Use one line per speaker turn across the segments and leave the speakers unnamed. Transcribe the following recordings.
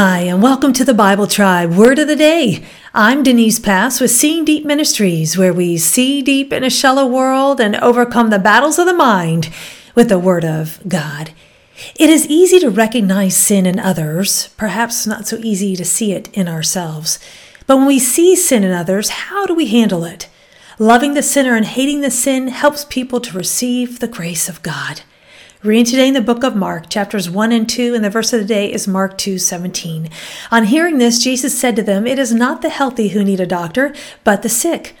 Hi, and welcome to the Bible Tribe Word of the Day. I'm Denise Pass with Seeing Deep Ministries, where we see deep in a shallow world and overcome the battles of the mind with the Word of God. It is easy to recognize sin in others, perhaps not so easy to see it in ourselves. But when we see sin in others, how do we handle it? Loving the sinner and hating the sin helps people to receive the grace of God. Reading today in the book of Mark, chapters 1 and 2, and the verse of the day is Mark 2 17. On hearing this, Jesus said to them, It is not the healthy who need a doctor, but the sick.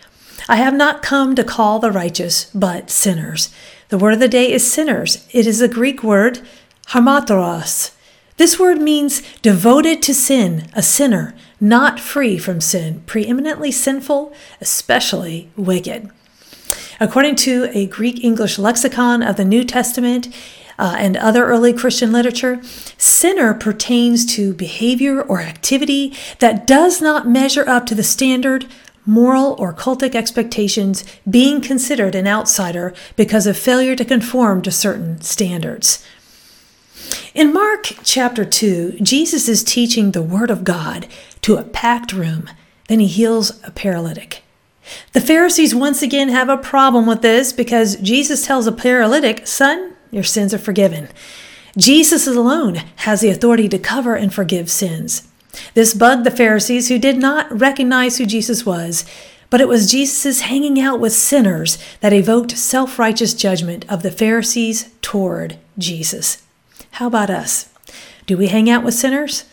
I have not come to call the righteous, but sinners. The word of the day is sinners. It is a Greek word, hamartolos. This word means devoted to sin, a sinner, not free from sin, preeminently sinful, especially wicked. According to a Greek English lexicon of the New Testament uh, and other early Christian literature, sinner pertains to behavior or activity that does not measure up to the standard moral or cultic expectations, being considered an outsider because of failure to conform to certain standards. In Mark chapter 2, Jesus is teaching the Word of God to a packed room. Then he heals a paralytic. The Pharisees once again have a problem with this because Jesus tells a paralytic, Son, your sins are forgiven. Jesus alone has the authority to cover and forgive sins. This bugged the Pharisees who did not recognize who Jesus was, but it was Jesus' hanging out with sinners that evoked self righteous judgment of the Pharisees toward Jesus. How about us? Do we hang out with sinners?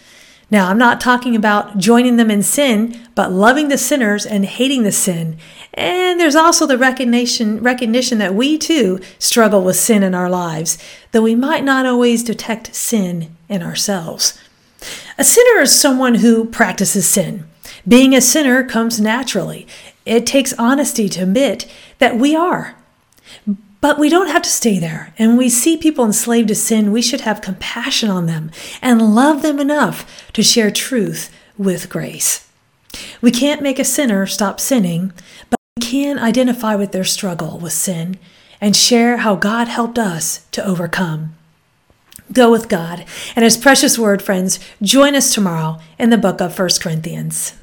Now, I'm not talking about joining them in sin, but loving the sinners and hating the sin. And there's also the recognition recognition that we too struggle with sin in our lives, though we might not always detect sin in ourselves. A sinner is someone who practices sin. Being a sinner comes naturally. It takes honesty to admit that we are. But we don't have to stay there. And when we see people enslaved to sin, we should have compassion on them and love them enough to share truth with grace. We can't make a sinner stop sinning, but we can identify with their struggle with sin and share how God helped us to overcome. Go with God and His precious word, friends. Join us tomorrow in the book of 1 Corinthians.